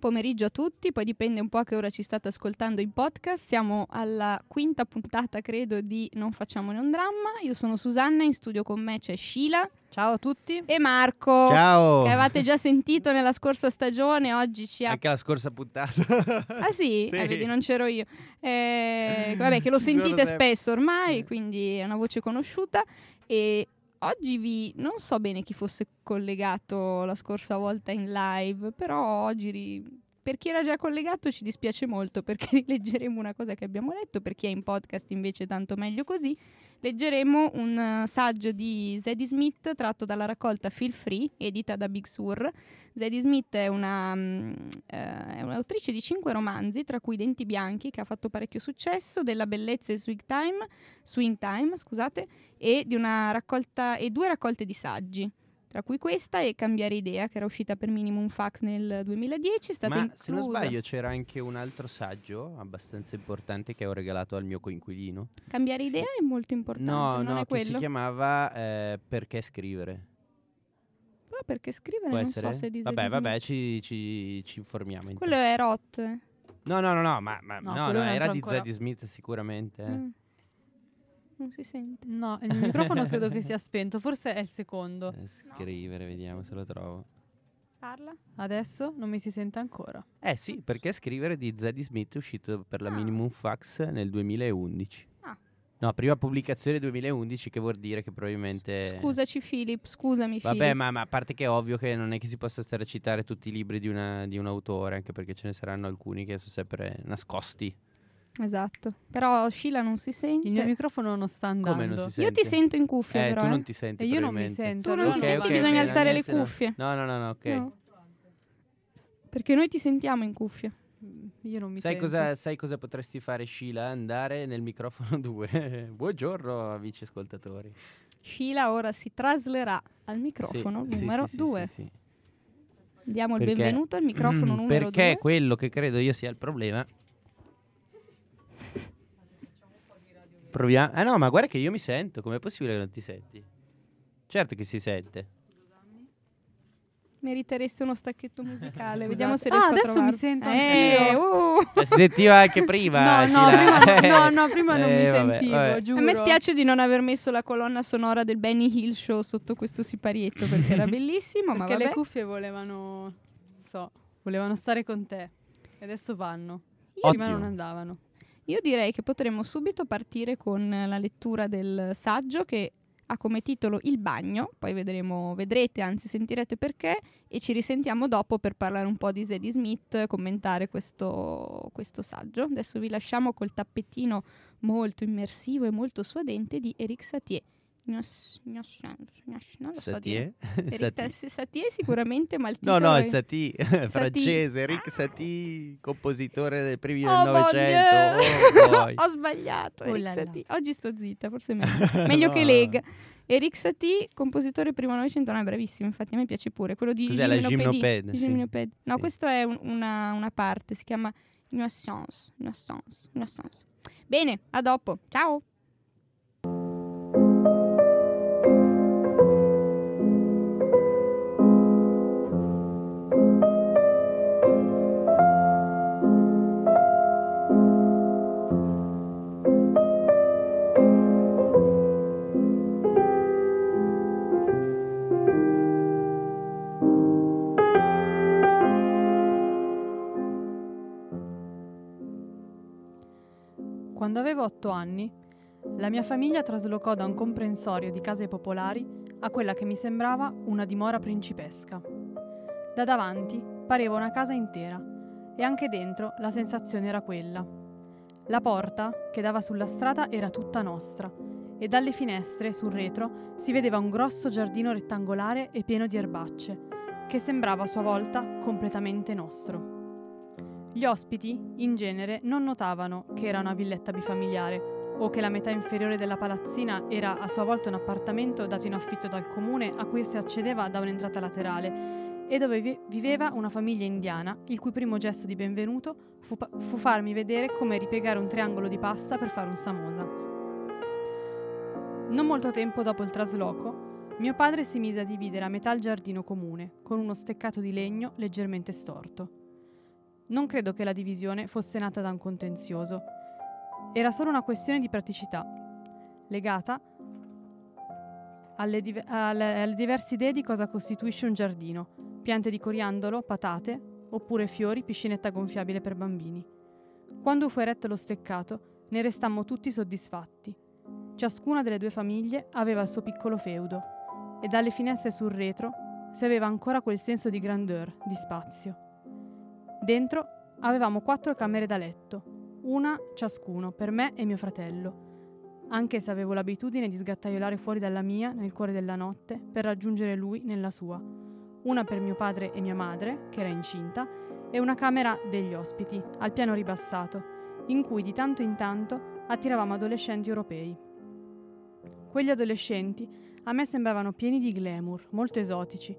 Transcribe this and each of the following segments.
Buon pomeriggio a tutti, poi dipende un po' a che ora ci state ascoltando in podcast. Siamo alla quinta puntata, credo, di Non facciamone un dramma. Io sono Susanna, in studio con me c'è Sheila. Ciao a tutti. E Marco. Ciao. Che avevate già sentito nella scorsa stagione, oggi ci ha... Anche la scorsa puntata. Ah sì? Sì. Eh, vedi, non c'ero io. Eh, vabbè, che lo sentite spesso ormai, quindi è una voce conosciuta. E oggi vi... non so bene chi fosse collegato la scorsa volta in live, però oggi... ri- Per chi era già collegato ci dispiace molto perché rileggeremo una cosa che abbiamo letto, per chi è in podcast invece tanto meglio così. Leggeremo un eh, saggio di Zadie Smith tratto dalla raccolta Feel Free, edita da Big Sur. Zadie Smith è una, mm, eh, è un'autrice di cinque romanzi, tra cui Denti Bianchi, che ha fatto parecchio successo, della bellezza e Swing Time, Swing Time scusate, e, raccolta, e due raccolte di saggi. Tra cui questa e Cambiare Idea, che era uscita per Minimum Fax nel 2010, è stata Ma inclusa. se non sbaglio c'era anche un altro saggio abbastanza importante che ho regalato al mio coinquilino. Cambiare Sì. Idea è molto importante, No, non no, è che quello? si chiamava eh, Perché scrivere. Però perché scrivere Può non essere? so se è di vabbè, vabbè, ci, ci- ci informiamo. Quello intanto. è Roth. No, no, no, no, ma, ma- No, no, no, era di. Zadie Smith sicuramente. eh. Mm. Non si sente. No, il microfono credo che sia spento, forse è il secondo. Eh, scrivere, vediamo se lo trovo. Parla? Adesso non mi si sente ancora. Eh sì, perché scrivere di Zadie Smith è uscito per la Ah. Minimum Fax nel 2011. Ah. No, prima pubblicazione 2011 che vuol dire che probabilmente... Scusaci Philip, scusami Vabbè, Philip. ma, ma a parte che è ovvio che non è che si possa stare a citare tutti i libri di, una- di un autore, anche perché ce ne saranno alcuni che sono sempre nascosti. Esatto. Però Sheila non si sente. Il mio microfono non sta andando. Come non si Io sente? ti sento in cuffia Eh, però. tu eh. non ti senti E io non mi sento. Tu non allora ti senti, ok, bisogna alzare le cuffie. No, no, no, no, ok. No. Perché noi ti sentiamo in cuffia. Mm, Io non mi Sai sento. cosa, sai cosa potresti fare, Sheila? Andare nel microfono 2. Buongiorno, amici ascoltatori. Sheila ora si traslerà al microfono sì, numero sì, sì, 2. sì, sì. Diamo il Perché- benvenuto al microfono numero 2. Perché quello che credo io sia il problema. Proviamo. Ah no, ma guarda che io mi sento. Com'è possibile che non ti senti? Certo che si sente. Meriteresti uno stacchetto musicale. Scusate. Vediamo se Ah, riesco a adesso mi sento eh, anch'io. uh. Cioè, si sentiva anche prima. No, no, prima, no, no, prima non mi Eh, vabbè, sentivo, vabbè. giuro. A me spiace di non aver messo la colonna sonora del Benny Hill Show sotto questo siparietto perché era bellissimo, ma Perché le cuffie volevano, so, volevano stare con te. E adesso vanno. Io- Prima non andavano. Io direi che potremmo subito partire con la lettura del saggio che ha come titolo Il bagno, poi vedremo, vedrete, anzi sentirete perché, e ci risentiamo dopo per parlare un po' di Zadie Smith, commentare questo, questo saggio. Adesso vi lasciamo col tappettino molto immersivo e molto suadente di Eric Satie. Satie? Satie. Satie sicuramente, ma il No, titolo no, è- è Satie, francese, Rick Ah. Satie, compositore del primi del Oh, mon Novecento. Oh. Ho sbagliato. Oh là là. Oggi sto zitta, forse meglio. meglio che No. Lega. Eric Satie, compositore primo Novecento, no, è bravissimo, infatti a me piace pure. Quello di Cos'è, la Di sì. No, Sì. questo è un- una, una parte, si chiama Innocence. Innocence. Innocence. Bene, a dopo. Ciao. Quando avevo otto anni, la mia famiglia traslocò da un comprensorio di case popolari a quella che mi sembrava una dimora principesca. Da davanti pareva una casa intera e anche dentro la sensazione era quella. La porta che dava sulla strada era tutta nostra e dalle finestre sul retro si vedeva un grosso giardino rettangolare e pieno di erbacce che sembrava a sua volta completamente nostro. Gli ospiti, in genere, non notavano che era una villetta bifamiliare o che la metà inferiore della palazzina era a sua volta un appartamento dato in affitto dal comune a cui si accedeva da un'entrata laterale e dove vi- viveva una famiglia indiana il cui primo gesto di benvenuto fu, pa- fu farmi vedere come ripiegare un triangolo di pasta per fare un samosa. Non molto tempo dopo il trasloco, mio padre si mise a dividere a metà il giardino comune con uno steccato di legno leggermente storto. Non credo che la divisione fosse nata da un contenzioso. Era solo una questione di praticità, legata alle, div- alle, alle diverse idee di cosa costituisce un giardino, piante di coriandolo, patate, oppure fiori, piscinetta gonfiabile per bambini. Quando fu eretto lo steccato, ne restammo tutti soddisfatti. Ciascuna delle due famiglie aveva il suo piccolo feudo e dalle finestre sul retro si aveva ancora quel senso di grandeur, di spazio. Dentro avevamo quattro camere da letto, una ciascuno per me e mio fratello, anche se avevo l'abitudine di sgattaiolare fuori dalla mia nel cuore della notte per raggiungere lui nella sua, una per mio padre e mia madre, che era incinta, e una camera degli ospiti, al piano ribassato, in cui di tanto in tanto attiravamo adolescenti europei. Quegli adolescenti a me sembravano pieni di glamour, molto esotici.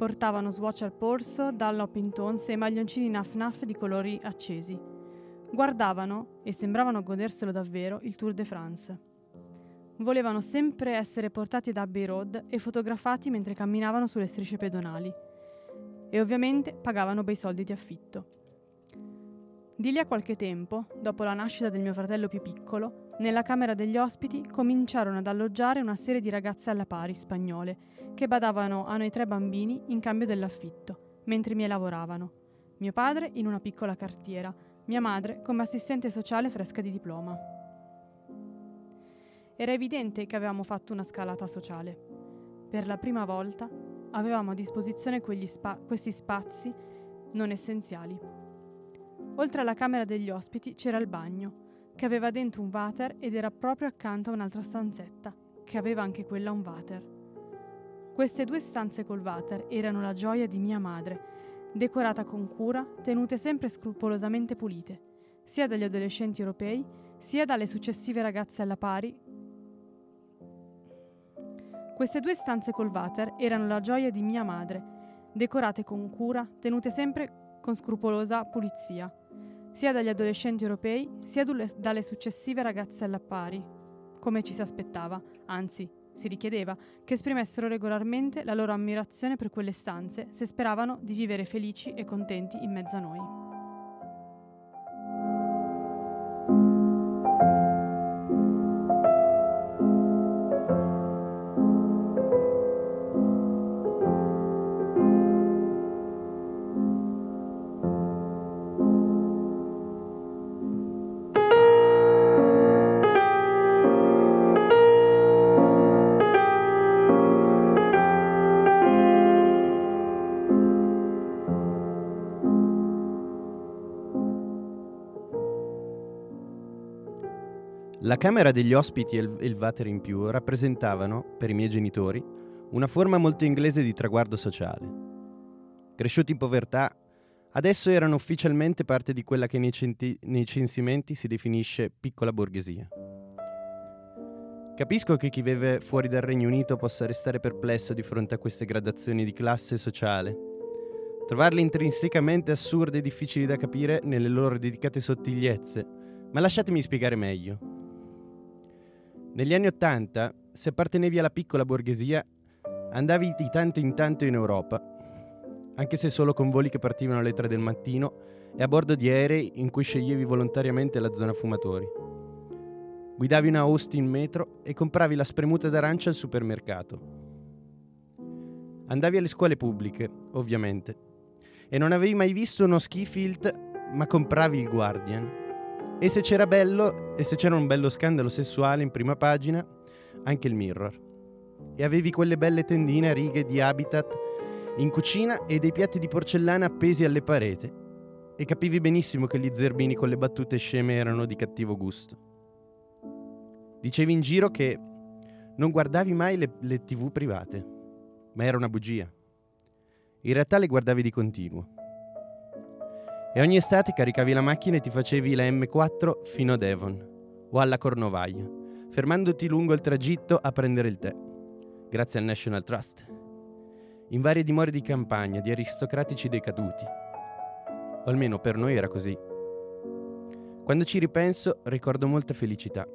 Portavano swatch al polso, Dunlop in tons e maglioncini naf naf di colori accesi. Guardavano, e sembravano goderselo davvero, il Tour de France. Volevano sempre essere portati da Abbey Road e fotografati mentre camminavano sulle strisce pedonali. E ovviamente pagavano bei soldi di affitto. Di lì a qualche tempo, dopo la nascita del mio fratello più piccolo, nella camera degli ospiti cominciarono ad alloggiare una serie di ragazze alla pari spagnole che badavano a noi tre bambini in cambio dell'affitto, mentre mi lavoravano. Mio padre in una piccola cartiera, mia madre come assistente sociale fresca di diploma. Era evidente che avevamo fatto una scalata sociale. Per la prima volta avevamo a disposizione spa- questi spazi non essenziali. Oltre alla camera degli ospiti c'era il bagno, che aveva dentro un water ed era proprio accanto a un'altra stanzetta, che aveva anche quella un water. Queste due stanze col water erano la gioia di mia madre, decorata con cura, tenute sempre scrupolosamente pulite, sia dagli adolescenti europei, sia dalle successive ragazze alla pari. Queste due stanze col water erano la gioia di mia madre, decorate con cura, tenute sempre con scrupolosa pulizia, sia dagli adolescenti europei sia dalle successive ragazze alla pari, come ci si aspettava, anzi si richiedeva che esprimessero regolarmente la loro ammirazione per quelle stanze se speravano di vivere felici e contenti in mezzo a noi. La camera degli ospiti e il, water in più rappresentavano, per i miei genitori, una forma molto inglese di traguardo sociale. Cresciuti in povertà, adesso erano ufficialmente parte di quella che nei, centi- nei censimenti si definisce piccola borghesia. Capisco che chi vive fuori dal Regno Unito possa restare perplesso di fronte a queste gradazioni di classe sociale, trovarle intrinsecamente assurde e difficili da capire nelle loro dedicate sottigliezze, ma lasciatemi spiegare meglio. Negli anni Ottanta, se appartenevi alla piccola borghesia, andavi di tanto in tanto in Europa, anche se solo con voli che partivano alle tre del mattino e a bordo di aerei in cui sceglievi volontariamente la zona fumatori. Guidavi una Austin metro e compravi la spremuta d'arancia al supermercato. Andavi alle scuole pubbliche, ovviamente, e non avevi mai visto uno ski filt, ma compravi il Guardian e se c'era bello, e se c'era un bello scandalo sessuale in prima pagina, anche il mirror. E avevi quelle belle tendine a righe di habitat in cucina e dei piatti di porcellana appesi alle pareti. E capivi benissimo che gli zerbini con le battute sceme erano di cattivo gusto. Dicevi in giro che non guardavi mai le, le tv private, ma era una bugia. In realtà le guardavi di continuo e ogni estate caricavi la macchina e ti facevi la M4 fino a Devon o alla Cornovaglia, fermandoti lungo il tragitto a prendere il tè, grazie al National Trust, in varie dimore di campagna di aristocratici decaduti. O almeno per noi era così. Quando ci ripenso ricordo molta felicità.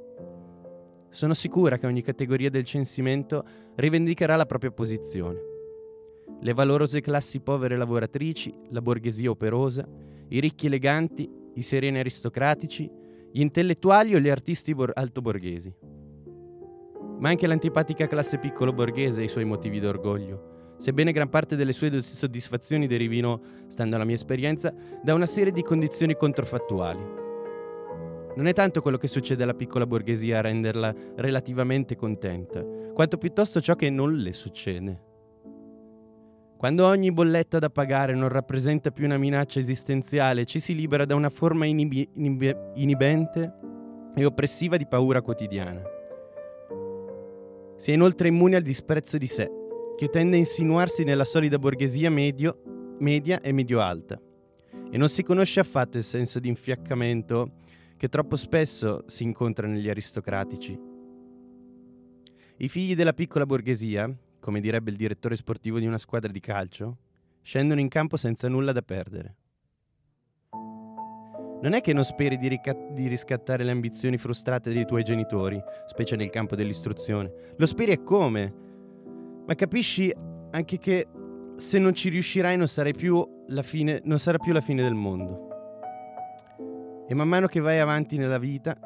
Sono sicura che ogni categoria del censimento rivendicherà la propria posizione. Le valorose classi povere lavoratrici, la borghesia operosa, i ricchi eleganti, i sereni aristocratici, gli intellettuali o gli artisti bor- altoborghesi. Ma anche l'antipatica classe piccolo borghese ha i suoi motivi d'orgoglio, sebbene gran parte delle sue soddisfazioni derivino, stando alla mia esperienza, da una serie di condizioni controfattuali. Non è tanto quello che succede alla piccola borghesia a renderla relativamente contenta, quanto piuttosto ciò che non le succede. Quando ogni bolletta da pagare non rappresenta più una minaccia esistenziale, ci si libera da una forma inibi- inib- inibente e oppressiva di paura quotidiana. Si è inoltre immune al disprezzo di sé, che tende a insinuarsi nella solida borghesia medio, media e medio-alta. E non si conosce affatto il senso di infiaccamento che troppo spesso si incontra negli aristocratici. I figli della piccola borghesia, come direbbe il direttore sportivo di una squadra di calcio, scendono in campo senza nulla da perdere. Non è che non speri di, rica- di, riscattare le ambizioni frustrate dei tuoi genitori, specie nel campo dell'istruzione. Lo speri e come? Ma capisci anche che se non ci riuscirai non, fine, non sarà più la fine del mondo. E man mano che vai avanti nella vita,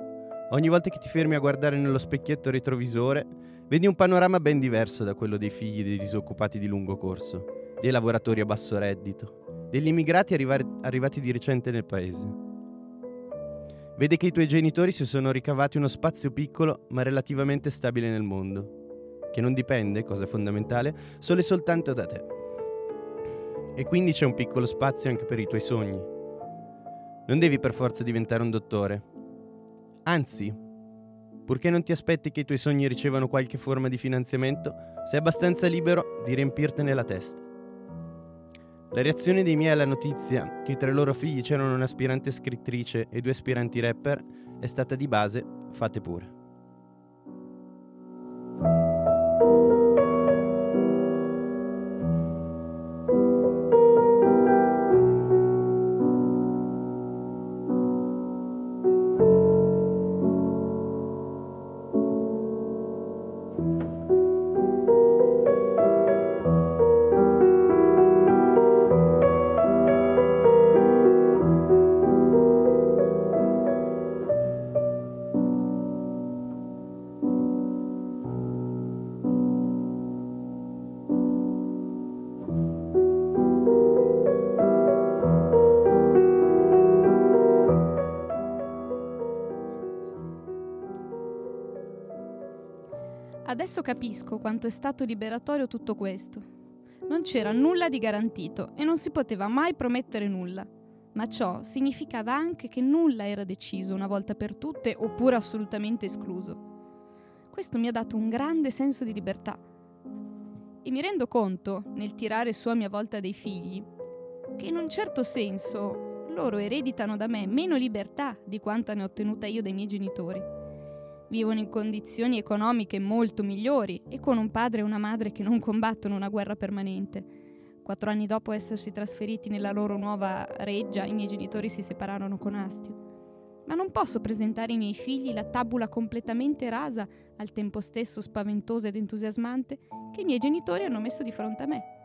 ogni volta che ti fermi a guardare nello specchietto retrovisore, vedi un panorama ben diverso da quello dei figli dei disoccupati di lungo corso, dei lavoratori a basso reddito, degli immigrati arrivari, arrivati di recente nel paese. Vede che i tuoi genitori si sono ricavati uno spazio piccolo ma relativamente stabile nel mondo, che non dipende, cosa fondamentale, solo e soltanto da te. E quindi c'è un piccolo spazio anche per i tuoi sogni, non devi per forza diventare un dottore. Anzi, purché non ti aspetti che i tuoi sogni ricevano qualche forma di finanziamento, sei abbastanza libero di riempirtene la testa. La reazione dei miei alla notizia che tra i loro figli c'erano un'aspirante scrittrice e due aspiranti rapper è stata di base fate pure. Adesso capisco quanto è stato liberatorio tutto questo. Non c'era nulla di garantito e non si poteva mai promettere nulla. Ma ciò significava anche che nulla era deciso una volta per tutte oppure assolutamente escluso. Questo mi ha dato un grande senso di libertà. E mi rendo conto, nel tirare su a mia volta dei figli, che in un certo senso loro ereditano da me meno libertà di quanta ne ho ottenuta io dai miei genitori vivono in condizioni economiche molto migliori e con un padre e una madre che non combattono una guerra permanente. Quattro anni dopo essersi trasferiti nella loro nuova reggia, i miei genitori si separarono con astio. Ma non posso presentare ai miei figli la tabula completamente rasa, al tempo stesso spaventosa ed entusiasmante, che i miei genitori hanno messo di fronte a me.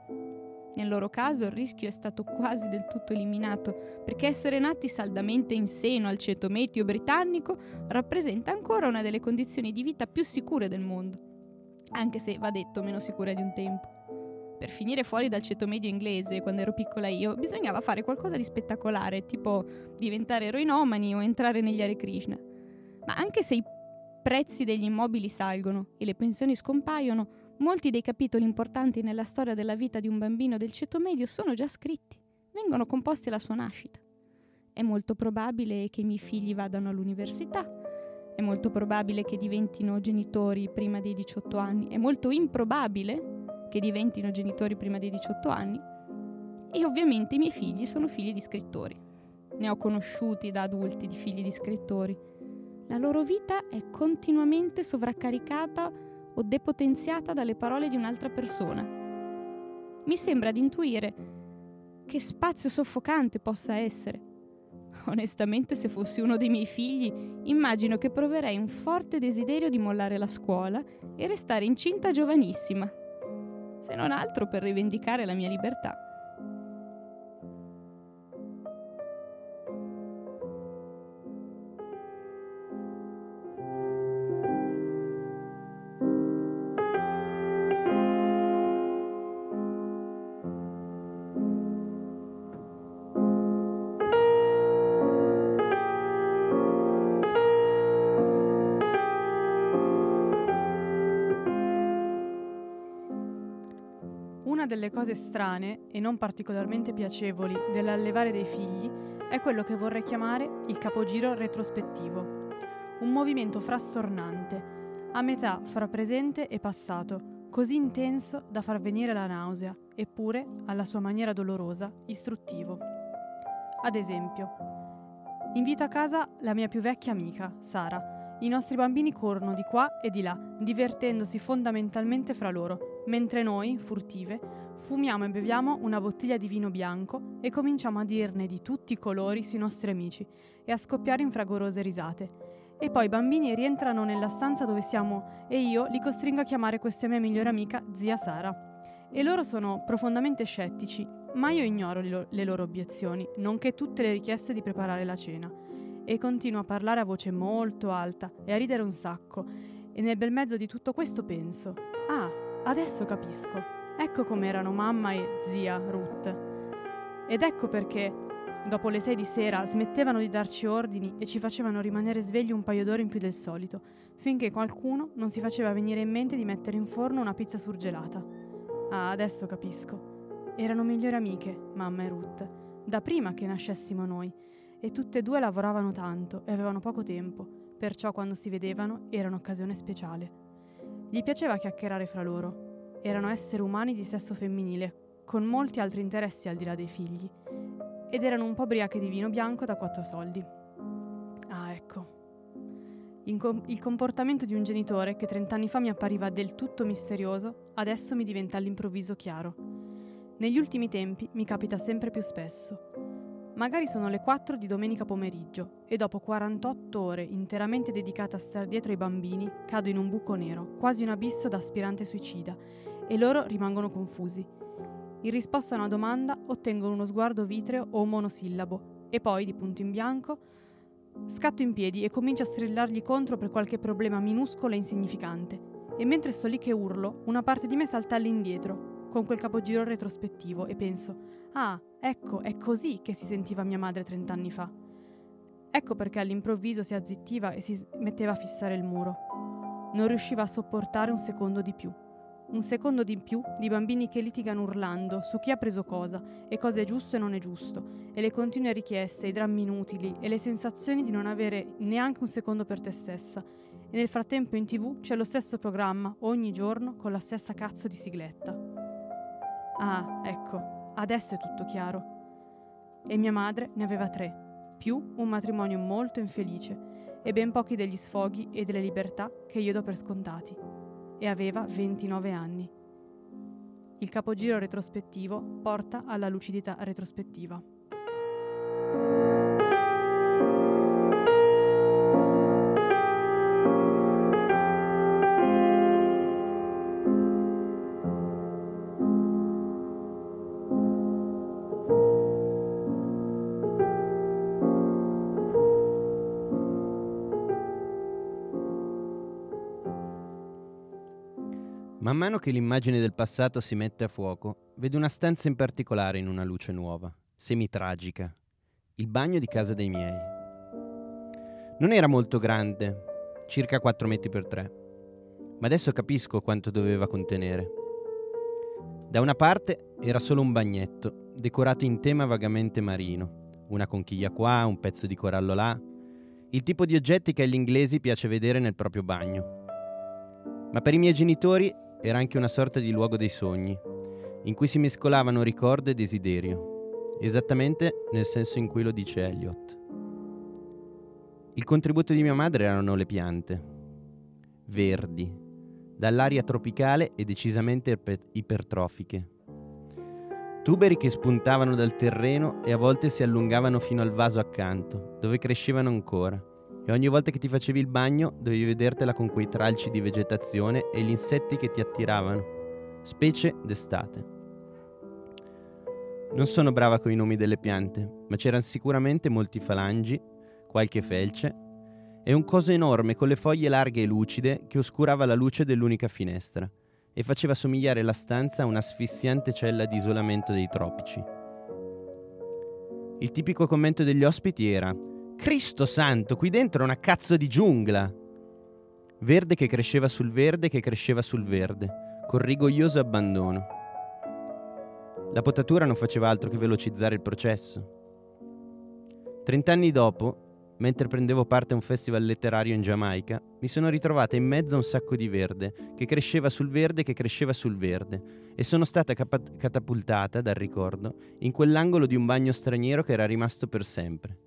Nel loro caso il rischio è stato quasi del tutto eliminato, perché essere nati saldamente in seno al ceto meteo britannico rappresenta ancora una delle condizioni di vita più sicure del mondo, anche se va detto meno sicure di un tempo. Per finire fuori dal ceto medio inglese, quando ero piccola io, bisognava fare qualcosa di spettacolare, tipo diventare eroinomani o entrare negli Hare Krishna. Ma anche se i prezzi degli immobili salgono e le pensioni scompaiono, Molti dei capitoli importanti nella storia della vita di un bambino del ceto medio sono già scritti, vengono composti alla sua nascita. È molto probabile che i miei figli vadano all'università, è molto probabile che diventino genitori prima dei 18 anni, è molto improbabile che diventino genitori prima dei 18 anni e ovviamente i miei figli sono figli di scrittori. Ne ho conosciuti da adulti di figli di scrittori. La loro vita è continuamente sovraccaricata o depotenziata dalle parole di un'altra persona. Mi sembra di intuire che spazio soffocante possa essere. Onestamente, se fossi uno dei miei figli, immagino che proverei un forte desiderio di mollare la scuola e restare incinta giovanissima, se non altro per rivendicare la mia libertà. Delle cose strane e non particolarmente piacevoli dell'allevare dei figli è quello che vorrei chiamare il capogiro retrospettivo. Un movimento frastornante, a metà fra presente e passato, così intenso da far venire la nausea, eppure, alla sua maniera dolorosa, istruttivo. Ad esempio, invito a casa la mia più vecchia amica, Sara. I nostri bambini corrono di qua e di là, divertendosi fondamentalmente fra loro, mentre noi, furtive, fumiamo e beviamo una bottiglia di vino bianco e cominciamo a dirne di tutti i colori sui nostri amici e a scoppiare in fragorose risate. E poi i bambini rientrano nella stanza dove siamo e io li costringo a chiamare questa mia migliore amica zia Sara. E loro sono profondamente scettici, ma io ignoro le loro obiezioni, nonché tutte le richieste di preparare la cena. E continuo a parlare a voce molto alta e a ridere un sacco. E nel bel mezzo di tutto questo penso: Ah, adesso capisco. Ecco com'erano mamma e zia Ruth. Ed ecco perché Dopo le sei di sera smettevano di darci ordini e ci facevano rimanere svegli un paio d'ore in più del solito, finché qualcuno non si faceva venire in mente di mettere in forno una pizza surgelata. Ah, adesso capisco. Erano migliori amiche, mamma e Ruth, da prima che nascessimo noi, e tutte e due lavoravano tanto e avevano poco tempo, perciò quando si vedevano era un'occasione speciale. Gli piaceva chiacchierare fra loro. Erano esseri umani di sesso femminile, con molti altri interessi al di là dei figli ed erano un po' briache di vino bianco da quattro soldi. Ah, ecco. il comportamento di un genitore che trent'anni fa mi appariva del tutto misterioso, adesso mi diventa all'improvviso chiaro. Negli ultimi tempi mi capita sempre più spesso. Magari sono le 4 di domenica pomeriggio e dopo 48 ore interamente dedicate a star dietro ai bambini cado in un buco nero, quasi un abisso da aspirante suicida, e loro rimangono confusi in risposta a una domanda ottengono uno sguardo vitreo o un monosillabo e poi, di punto in bianco, scatto in piedi e comincio a strillargli contro per qualche problema minuscolo e insignificante. E mentre sto lì che urlo, una parte di me salta all'indietro, con quel capogiro retrospettivo, e penso: Ah, ecco, è così che si sentiva mia madre trent'anni fa. Ecco perché all'improvviso si azzittiva e si metteva a fissare il muro. Non riusciva a sopportare un secondo di più un secondo di più di bambini che litigano urlando su chi ha preso cosa e cosa è giusto e non è giusto, e le continue richieste, i drammi inutili e le sensazioni di non avere neanche un secondo per te stessa. E nel frattempo in tv c'è lo stesso programma ogni giorno con la stessa cazzo di sigletta. Ah, ecco, adesso è tutto chiaro. E mia madre ne aveva tre, più un matrimonio molto infelice e ben pochi degli sfoghi e delle libertà che io do per scontati e aveva 29 anni. Il capogiro retrospettivo porta alla lucidità retrospettiva. Man mano che l'immagine del passato si mette a fuoco, vedo una stanza in particolare in una luce nuova, semitragica, il bagno di casa dei miei. Non era molto grande, circa 4 metri per 3, ma adesso capisco quanto doveva contenere. Da una parte era solo un bagnetto, decorato in tema vagamente marino, una conchiglia qua, un pezzo di corallo là, il tipo di oggetti che agli inglesi piace vedere nel proprio bagno. Ma per i miei genitori era anche una sorta di luogo dei sogni, in cui si mescolavano ricordo e desiderio, esattamente nel senso in cui lo dice Eliot. Il contributo di mia madre erano le piante, verdi, dall'aria tropicale e decisamente ipertrofiche. Tuberi che spuntavano dal terreno e a volte si allungavano fino al vaso accanto, dove crescevano ancora e ogni volta che ti facevi il bagno dovevi vedertela con quei tralci di vegetazione e gli insetti che ti attiravano, specie d'estate. Non sono brava con i nomi delle piante, ma c'erano sicuramente molti falangi, qualche felce e un coso enorme con le foglie larghe e lucide che oscurava la luce dell'unica finestra e faceva somigliare la stanza a un'asfissiante cella di isolamento dei tropici. Il tipico commento degli ospiti era Cristo santo, qui dentro è una cazzo di giungla. Verde che cresceva sul verde che cresceva sul verde, con rigoglioso abbandono. La potatura non faceva altro che velocizzare il processo. Trent'anni dopo, mentre prendevo parte a un festival letterario in Giamaica, mi sono ritrovata in mezzo a un sacco di verde, che cresceva sul verde, che cresceva sul verde, e sono stata capa- catapultata dal ricordo in quell'angolo di un bagno straniero che era rimasto per sempre,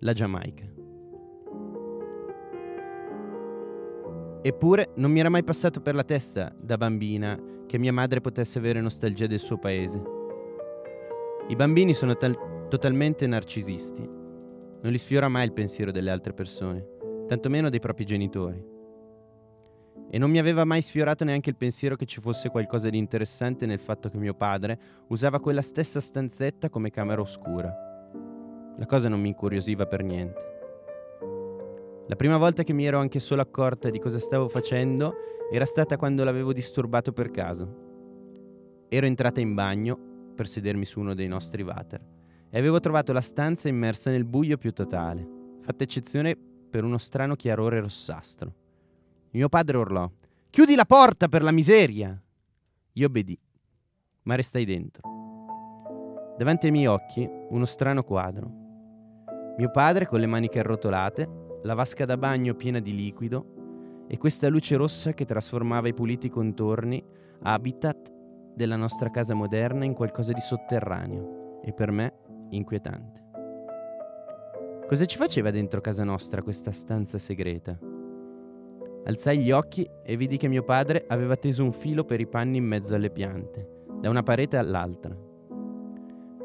la Giamaica. Eppure non mi era mai passato per la testa, da bambina, che mia madre potesse avere nostalgia del suo paese. I bambini sono tal- totalmente narcisisti. Non li sfiora mai il pensiero delle altre persone, tantomeno dei propri genitori. E non mi aveva mai sfiorato neanche il pensiero che ci fosse qualcosa di interessante nel fatto che mio padre usava quella stessa stanzetta come camera oscura. La cosa non mi incuriosiva per niente. La prima volta che mi ero anche solo accorta di cosa stavo facendo era stata quando l'avevo disturbato per caso. Ero entrata in bagno per sedermi su uno dei nostri water e avevo trovato la stanza immersa nel buio più totale, fatta eccezione per uno strano chiarore rossastro. Mio padre urlò: Chiudi la porta per la miseria! Io obbedì, ma restai dentro. Davanti ai miei occhi uno strano quadro. Mio padre con le maniche arrotolate la vasca da bagno piena di liquido e questa luce rossa che trasformava i puliti contorni, habitat della nostra casa moderna, in qualcosa di sotterraneo e per me inquietante. Cosa ci faceva dentro casa nostra questa stanza segreta? Alzai gli occhi e vidi che mio padre aveva teso un filo per i panni in mezzo alle piante, da una parete all'altra.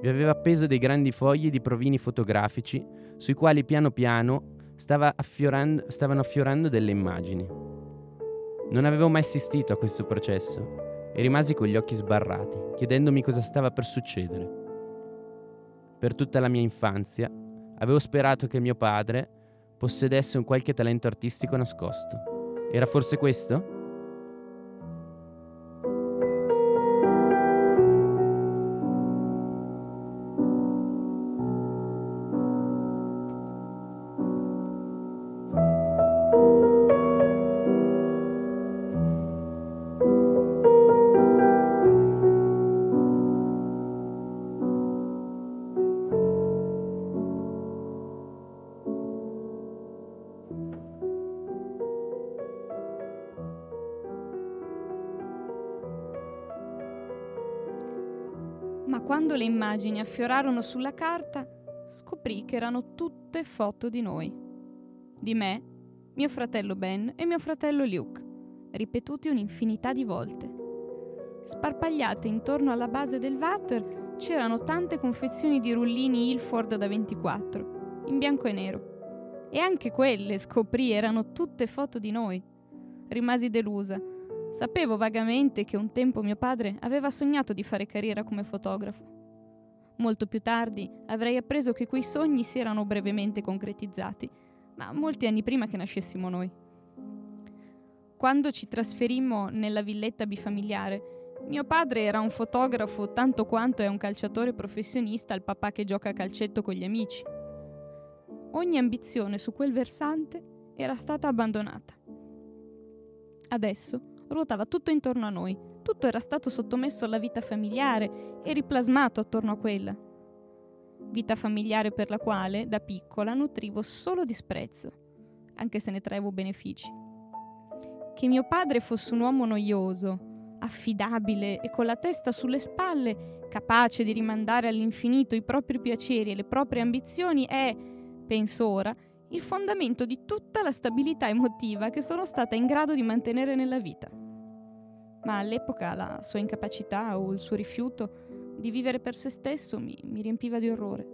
Vi aveva appeso dei grandi fogli di provini fotografici sui quali piano piano stava stavano affiorando delle immagini. Non avevo mai assistito a questo processo e rimasi con gli occhi sbarrati, chiedendomi cosa stava per succedere. Per tutta la mia infanzia avevo sperato che mio padre possedesse un qualche talento artistico nascosto. Era forse questo? Immagini affiorarono sulla carta, scoprì che erano tutte foto di noi. Di me, mio fratello Ben e mio fratello Luke, ripetuti un'infinità di volte. Sparpagliate intorno alla base del water c'erano tante confezioni di rullini Ilford da 24, in bianco e nero. E anche quelle, scoprì, erano tutte foto di noi. Rimasi delusa Sapevo vagamente che un tempo mio padre aveva sognato di fare carriera come fotografo. Molto più tardi avrei appreso che quei sogni si erano brevemente concretizzati, ma molti anni prima che nascessimo noi. Quando ci trasferimmo nella villetta bifamiliare, mio padre era un fotografo tanto quanto è un calciatore professionista il papà che gioca a calcetto con gli amici. Ogni ambizione su quel versante era stata abbandonata. Adesso ruotava tutto intorno a noi, tutto era stato sottomesso alla vita familiare e riplasmato attorno a quella. Vita familiare per la quale, da piccola, nutrivo solo disprezzo, anche se ne traevo benefici. Che mio padre fosse un uomo noioso, affidabile e con la testa sulle spalle, capace di rimandare all'infinito i propri piaceri e le proprie ambizioni è, penso ora, il fondamento di tutta la stabilità emotiva che sono stata in grado di mantenere nella vita. Ma all'epoca la sua incapacità o il suo rifiuto di vivere per se stesso mi, mi riempiva di orrore.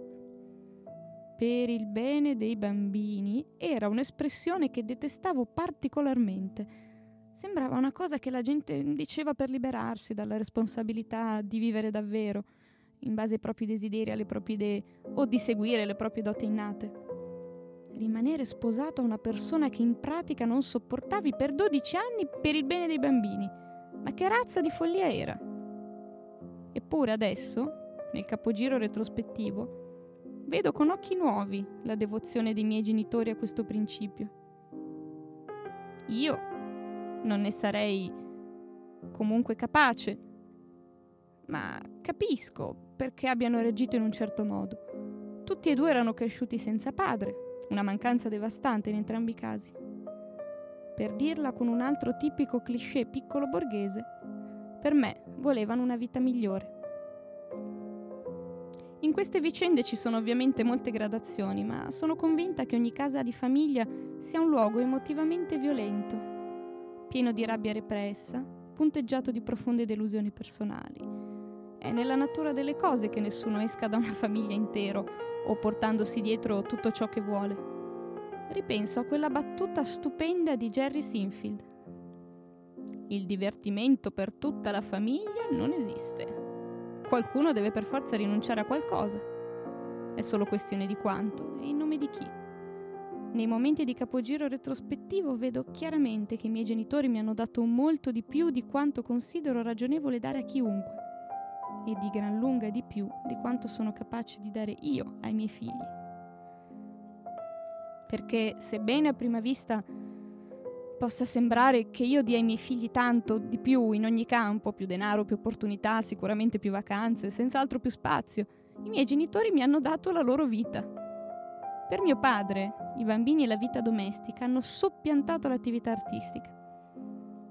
Per il bene dei bambini era un'espressione che detestavo particolarmente. Sembrava una cosa che la gente diceva per liberarsi dalla responsabilità di vivere davvero, in base ai propri desideri, alle proprie idee, o di seguire le proprie doti innate rimanere sposato a una persona che in pratica non sopportavi per 12 anni per il bene dei bambini. Ma che razza di follia era? Eppure adesso, nel capogiro retrospettivo, vedo con occhi nuovi la devozione dei miei genitori a questo principio. Io non ne sarei comunque capace, ma capisco perché abbiano reagito in un certo modo. Tutti e due erano cresciuti senza padre, una mancanza devastante in entrambi i casi. Per dirla con un altro tipico cliché piccolo borghese, per me volevano una vita migliore. In queste vicende ci sono ovviamente molte gradazioni, ma sono convinta che ogni casa di famiglia sia un luogo emotivamente violento, pieno di rabbia repressa, punteggiato di profonde delusioni personali. È nella natura delle cose che nessuno esca da una famiglia intero o portandosi dietro tutto ciò che vuole. Ripenso a quella battuta stupenda di Jerry Sinfield. Il divertimento per tutta la famiglia non esiste. Qualcuno deve per forza rinunciare a qualcosa. È solo questione di quanto e in nome di chi. Nei momenti di capogiro retrospettivo vedo chiaramente che i miei genitori mi hanno dato molto di più di quanto considero ragionevole dare a chiunque e di gran lunga di più di quanto sono capace di dare io ai miei figli. Perché sebbene a prima vista possa sembrare che io dia ai miei figli tanto di più in ogni campo, più denaro, più opportunità, sicuramente più vacanze, senz'altro più spazio, i miei genitori mi hanno dato la loro vita. Per mio padre, i bambini e la vita domestica hanno soppiantato l'attività artistica.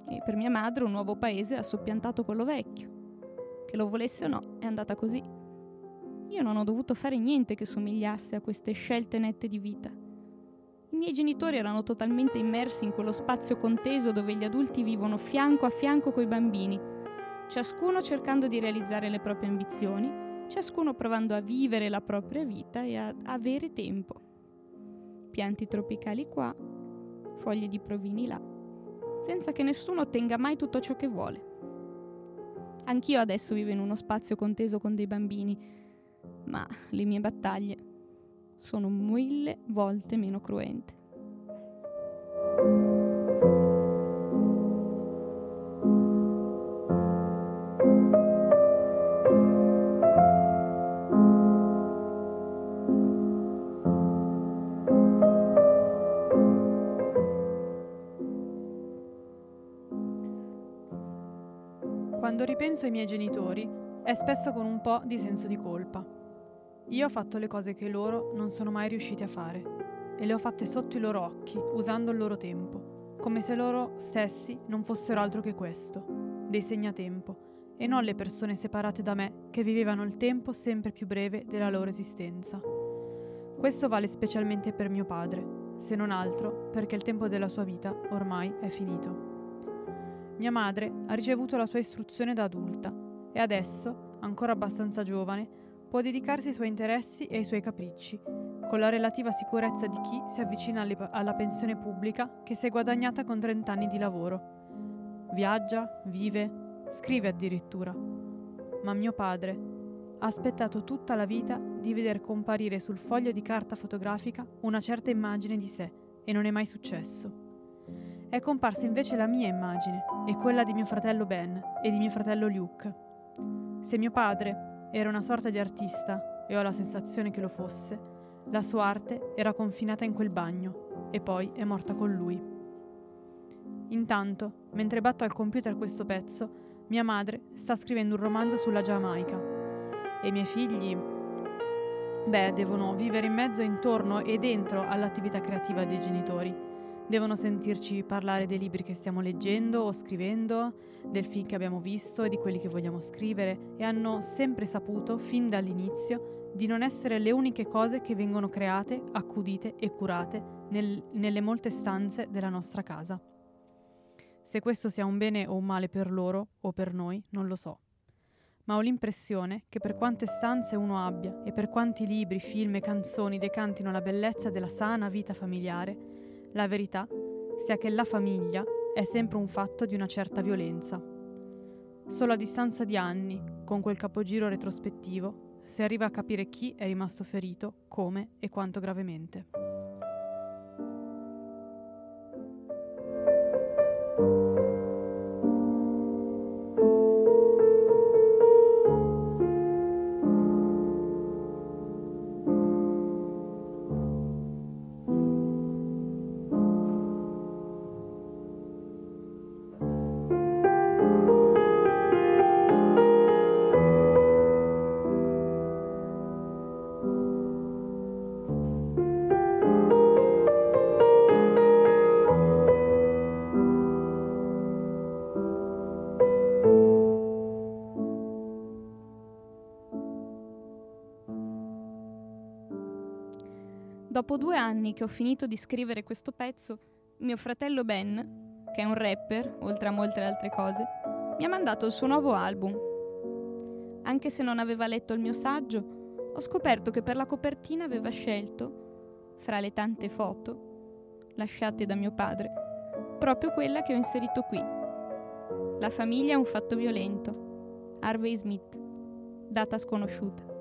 E per mia madre un nuovo paese ha soppiantato quello vecchio. Che lo volesse o no, è andata così. Io non ho dovuto fare niente che somigliasse a queste scelte nette di vita. I miei genitori erano totalmente immersi in quello spazio conteso dove gli adulti vivono fianco a fianco coi bambini, ciascuno cercando di realizzare le proprie ambizioni, ciascuno provando a vivere la propria vita e a avere tempo. Pianti tropicali qua, foglie di provini là, senza che nessuno ottenga mai tutto ciò che vuole. Anch'io adesso vivo in uno spazio conteso con dei bambini, ma le mie battaglie sono mille volte meno cruente. Quando ripenso ai miei genitori, è spesso con un po' di senso di colpa. Io ho fatto le cose che loro non sono mai riusciti a fare e le ho fatte sotto i loro occhi, usando il loro tempo, come se loro stessi non fossero altro che questo, dei segnatempo, e non le persone separate da me che vivevano il tempo sempre più breve della loro esistenza. Questo vale specialmente per mio padre, se non altro perché il tempo della sua vita ormai è finito. Mia madre ha ricevuto la sua istruzione da adulta e adesso, ancora abbastanza giovane, può dedicarsi ai suoi interessi e ai suoi capricci, con la relativa sicurezza di chi si avvicina alla pensione pubblica che si è guadagnata con 30 anni di lavoro. Viaggia, vive, scrive addirittura. Ma mio padre ha aspettato tutta la vita di veder comparire sul foglio di carta fotografica una certa immagine di sé e non è mai successo. È comparsa invece la mia immagine e quella di mio fratello Ben e di mio fratello Luke. Se mio padre era una sorta di artista, e ho la sensazione che lo fosse, la sua arte era confinata in quel bagno e poi è morta con lui. Intanto, mentre batto al computer questo pezzo, mia madre sta scrivendo un romanzo sulla Giamaica e i miei figli, beh, devono vivere in mezzo, intorno e dentro all'attività creativa dei genitori. Devono sentirci parlare dei libri che stiamo leggendo o scrivendo, del film che abbiamo visto e di quelli che vogliamo scrivere e hanno sempre saputo, fin dall'inizio, di non essere le uniche cose che vengono create, accudite e curate nel- nelle molte stanze della nostra casa. Se questo sia un bene o un male per loro o per noi, non lo so. Ma ho l'impressione che per quante stanze uno abbia e per quanti libri, film e canzoni decantino la bellezza della sana vita familiare, la verità sia che la famiglia è sempre un fatto di una certa violenza. Solo a distanza di anni, con quel capogiro retrospettivo, si arriva a capire chi è rimasto ferito, come e quanto gravemente. Dopo due anni che ho finito di scrivere questo pezzo, mio fratello Ben, che è un rapper, oltre a molte altre cose, mi ha mandato il suo nuovo album. Anche se non aveva letto il mio saggio, ho scoperto che per la copertina aveva scelto, fra le tante foto lasciate da mio padre, proprio quella che ho inserito qui. La famiglia è un fatto violento. Harvey Smith. Data sconosciuta.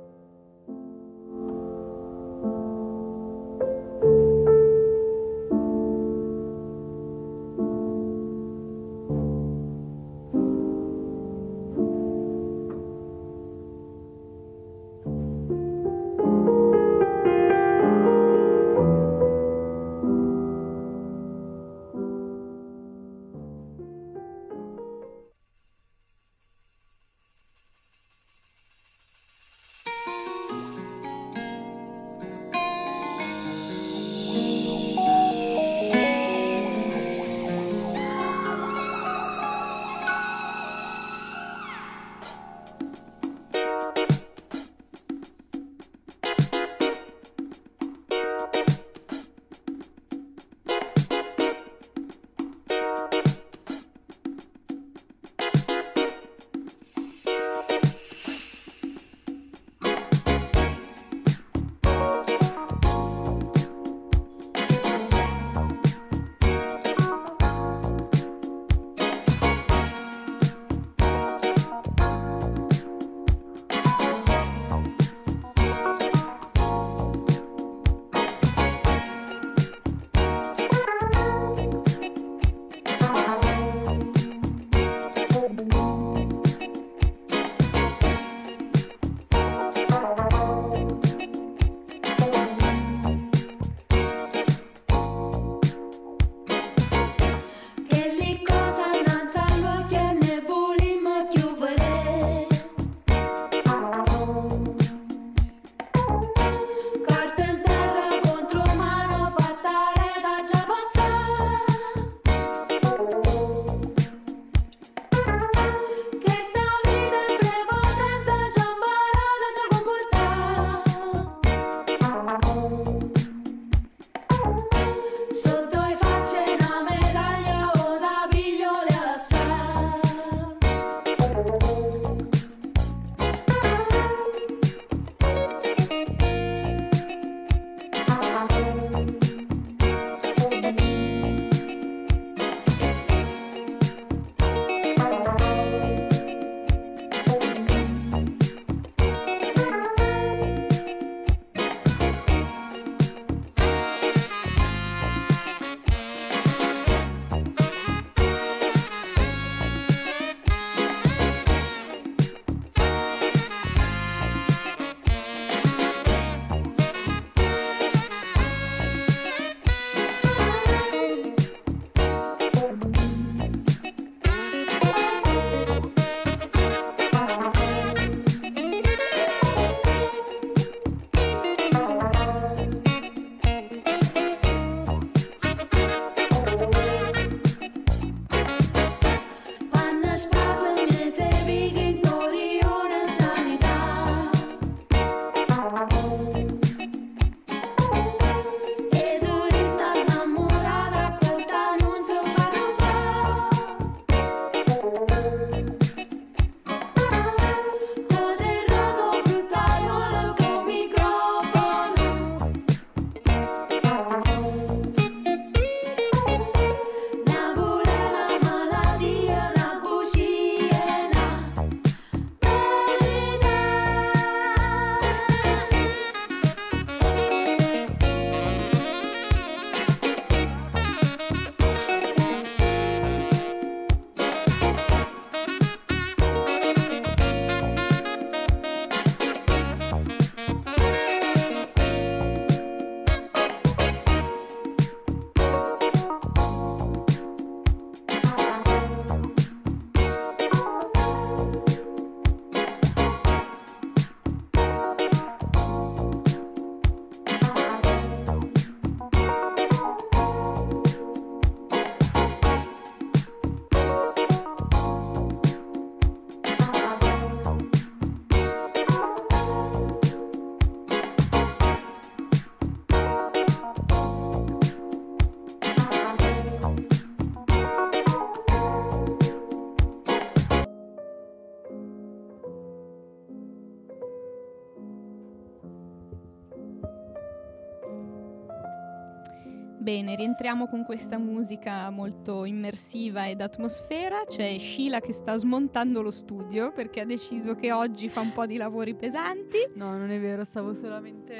Bene, rientriamo con questa musica molto immersiva ed atmosfera. C'è Sheila che sta smontando lo studio perché ha deciso che oggi fa un po' di lavori pesanti. No, non è vero, stavo solamente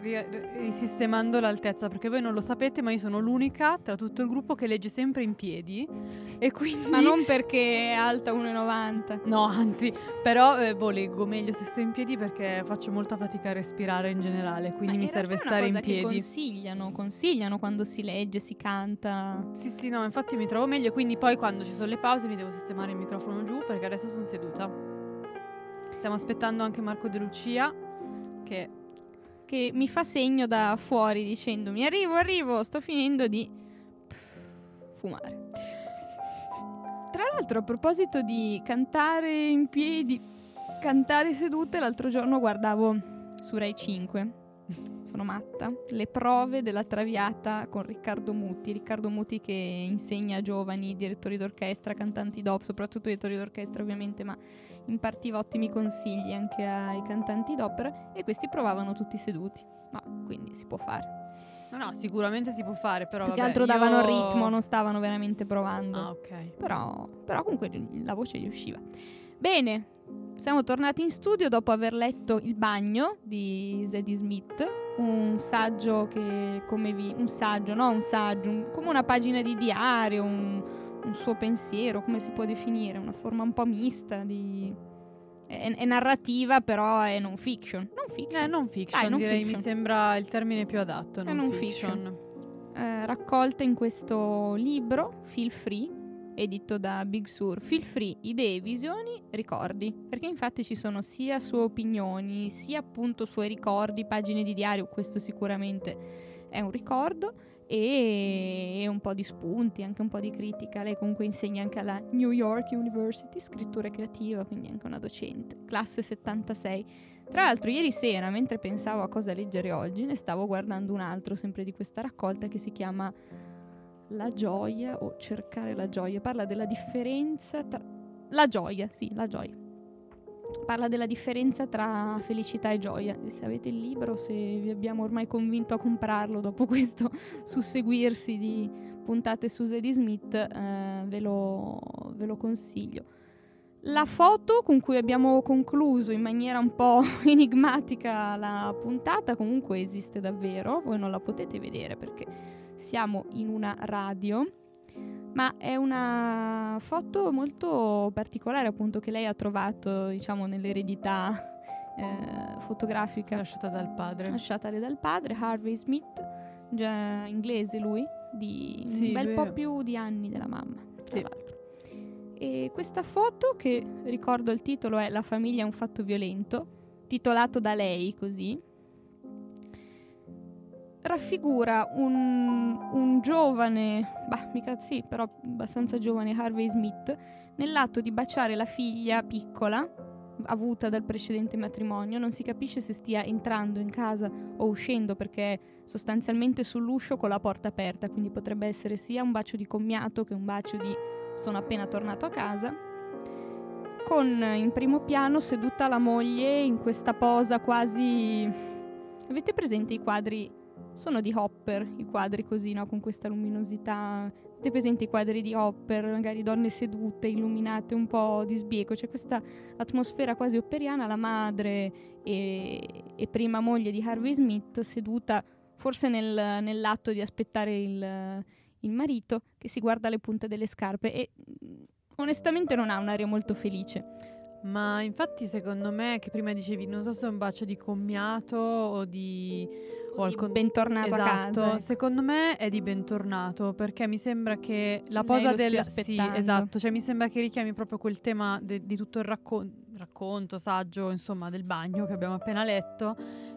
risistemando l'altezza perché voi non lo sapete, ma io sono l'unica tra tutto il gruppo che legge sempre in piedi e quindi Ma non perché è alta 1,90. No, anzi, però eh, boh, leggo meglio se sto in piedi perché faccio molta fatica a respirare in generale, quindi Ma mi serve stare in piedi. Consigliano, consigliano quando si legge, si canta. Sì, sì, no, infatti mi trovo meglio, quindi poi quando ci sono le pause mi devo sistemare il microfono giù perché adesso sono seduta. Stiamo aspettando anche Marco De Lucia che Che mi fa segno da fuori dicendomi arrivo, arrivo, sto finendo di fumare. Tra l'altro, a proposito di cantare in piedi, cantare sedute, l'altro giorno guardavo su Rai 5. Sono matta. Le prove della Traviata con Riccardo Muti. Riccardo Muti che insegna a giovani direttori d'orchestra, cantanti d'op, soprattutto direttori d'orchestra ovviamente, ma impartiva ottimi consigli anche ai cantanti d'opera e questi provavano tutti seduti. Ma quindi si può fare. No, no, sicuramente si può fare, però Più che vabbè, altro davano io- ritmo, non stavano veramente provando. Ah, ok. Però, però comunque la voce gli usciva. Bene, siamo tornati in studio dopo aver letto Il bagno di Zadie Smith, un saggio che come vi... un saggio, no un saggio, un- come una pagina di diario, un, un suo pensiero, come si può definire, una forma un po' mista di... È, è narrativa, però è non fiction. Non fiction. Eh, non fiction, Dai, non direi, fiction. mi sembra il termine più adatto, non, non fiction. eh, raccolta in questo libro, Feel Free, edito da Big Sur. Feel Free, idee, visioni, ricordi. Perché infatti ci sono sia sue opinioni, sia appunto suoi ricordi, pagine di diario, questo sicuramente è un ricordo, e, un po' di spunti, anche un po' di critica. Lei comunque insegna anche alla New York University, scrittura creativa, quindi anche una docente, classe 76. Tra l'altro, ieri sera, mentre pensavo a cosa leggere oggi, ne stavo guardando un altro, sempre di questa raccolta, che si chiama La gioia o cercare la gioia. Parla della differenza tra. La gioia, sì, la gioia. Parla della differenza tra felicità e gioia. Se avete il libro, se vi abbiamo ormai convinto a comprarlo dopo questo susseguirsi di puntate su Zadie Smith, eh, ve, lo, ve lo consiglio. La foto con cui abbiamo concluso in maniera un po' enigmatica la puntata comunque esiste davvero, voi non la potete vedere perché siamo in una radio, ma è una foto molto particolare appunto che lei ha trovato diciamo nell'eredità eh, fotografica Lasciata dal padre. lasciatale dal padre Harvey Smith, già inglese lui, di Sì, un bel lui po' più di anni della mamma, tra Sì. l'altro. E questa foto, che ricordo il titolo è La famiglia è un fatto violento, titolato da lei così, raffigura un, un giovane, bah, mica sì, però abbastanza giovane Harvey Smith, nell'atto di baciare la figlia piccola, avuta dal precedente matrimonio, non si capisce se stia entrando in casa o uscendo perché è sostanzialmente sull'uscio con la porta aperta, quindi potrebbe essere sia un bacio di commiato che un bacio di sono appena tornato a casa. Con in primo piano seduta la moglie in questa posa quasi... Avete presente i quadri? Sono di Hopper, i quadri così, no? Con questa luminosità. Avete presente i quadri di Hopper? Magari donne sedute, illuminate, un po' di sbiego. C'è questa atmosfera quasi opperiana, la madre e, e prima moglie di Harvey Smith seduta forse nel- nell'atto di aspettare il, il marito che si guarda le punte delle scarpe e mh, onestamente non ha un'aria molto felice. Ma infatti secondo me che prima dicevi non so se è un bacio di commiato o di... o al Di con- bentornato a esatto, casa. secondo me è di bentornato perché mi sembra che la posa del... Sì, esatto, cioè mi sembra che richiami proprio quel tema de- di tutto il raccon- racconto, saggio, insomma, del bagno che abbiamo appena letto,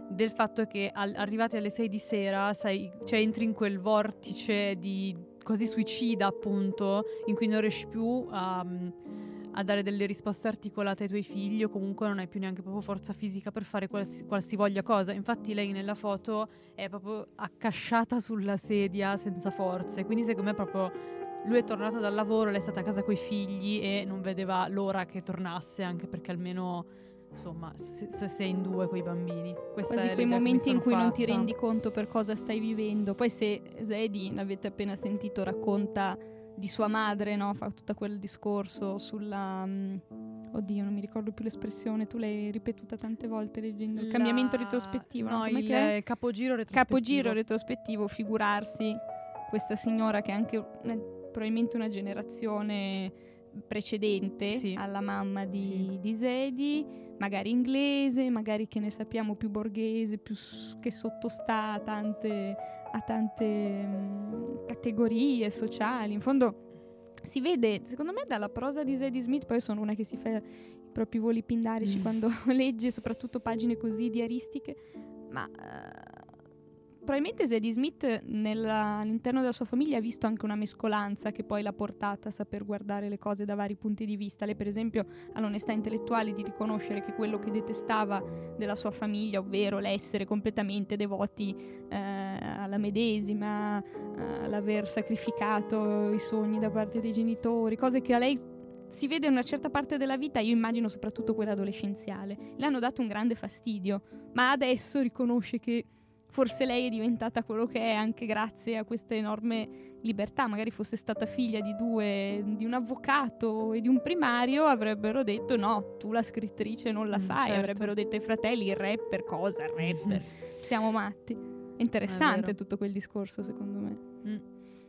del fatto che al- arrivati alle 6 di sera, sai, cioè entri in quel vortice di quasi suicida appunto, in cui non riesci più a, a dare delle risposte articolate ai tuoi figli o comunque non hai più neanche proprio forza fisica per fare qualsi- qualsivoglia cosa. Infatti lei nella foto è proprio accasciata sulla sedia senza forze, quindi secondo me proprio lui è tornato dal lavoro, lei è stata a casa coi figli e non vedeva l'ora che tornasse, anche perché almeno insomma, se, se sei in due con i bambini. Questa Quasi quei momenti in cui non ti fatta. rendi conto per cosa stai vivendo. Poi se Zedi, l'avete appena sentito, racconta di sua madre, no? Fa tutto quel discorso sulla... mm, oddio, non mi ricordo più l'espressione, tu l'hai ripetuta tante volte leggendo. Il La- cambiamento retrospettivo, no? No, il, che capogiro retrospettivo. capogiro retrospettivo, figurarsi questa signora che è anche una- probabilmente una generazione precedente Sì. alla mamma di, Sì. di Zedi, magari inglese, magari che ne sappiamo più borghese, più s- che sottostà a tante, a tante mm, categorie sociali. In fondo si vede, secondo me, dalla prosa di Zadie Smith, poi io sono una che si fa i propri voli pindarici Mm. quando legge soprattutto pagine così diaristiche, ma eh, probabilmente Zadie Smith nella- all'interno della sua famiglia ha visto anche una mescolanza che poi l'ha portata a saper guardare le cose da vari punti di vista. Lei per esempio ha l'onestà intellettuale di riconoscere che quello che detestava della sua famiglia, ovvero l'essere completamente devoti eh, alla medesima, eh, l'aver sacrificato i sogni da parte dei genitori, cose che a lei si vede una certa parte della vita, io immagino soprattutto quella adolescenziale, le hanno dato un grande fastidio, ma adesso riconosce che forse lei è diventata quello che è anche grazie a questa enorme libertà. Magari fosse stata figlia di due, di un avvocato e di un primario, avrebbero detto no, tu la scrittrice non la Mm, fai, certo. avrebbero detto ai fratelli il rapper, cosa il rapper? Siamo matti. È interessante vero. tutto quel discorso, secondo me. Mm.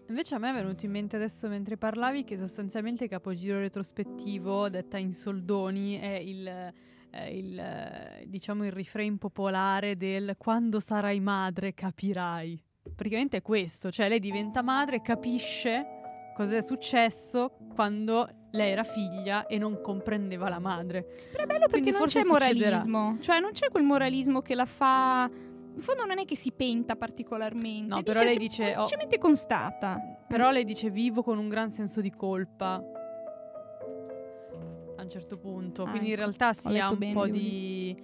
Invece a me è venuto in mente adesso mentre parlavi che sostanzialmente il capogiro retrospettivo, detta in soldoni, è il, è il, eh, diciamo il refrain popolare del quando sarai madre capirai. Praticamente è questo, cioè lei diventa madre e capisce cosa è successo quando lei era figlia e non comprendeva la madre. Però è bello perché Quindi non forse c'è succederà. moralismo, cioè non c'è quel moralismo che la fa... In fondo non è che si penta particolarmente. No, però lei sem- dice, oh. semplicemente constata. Però lei dice vivo con un gran senso di colpa. A un certo punto. Ah, Quindi in ecco. realtà si ha un po' di...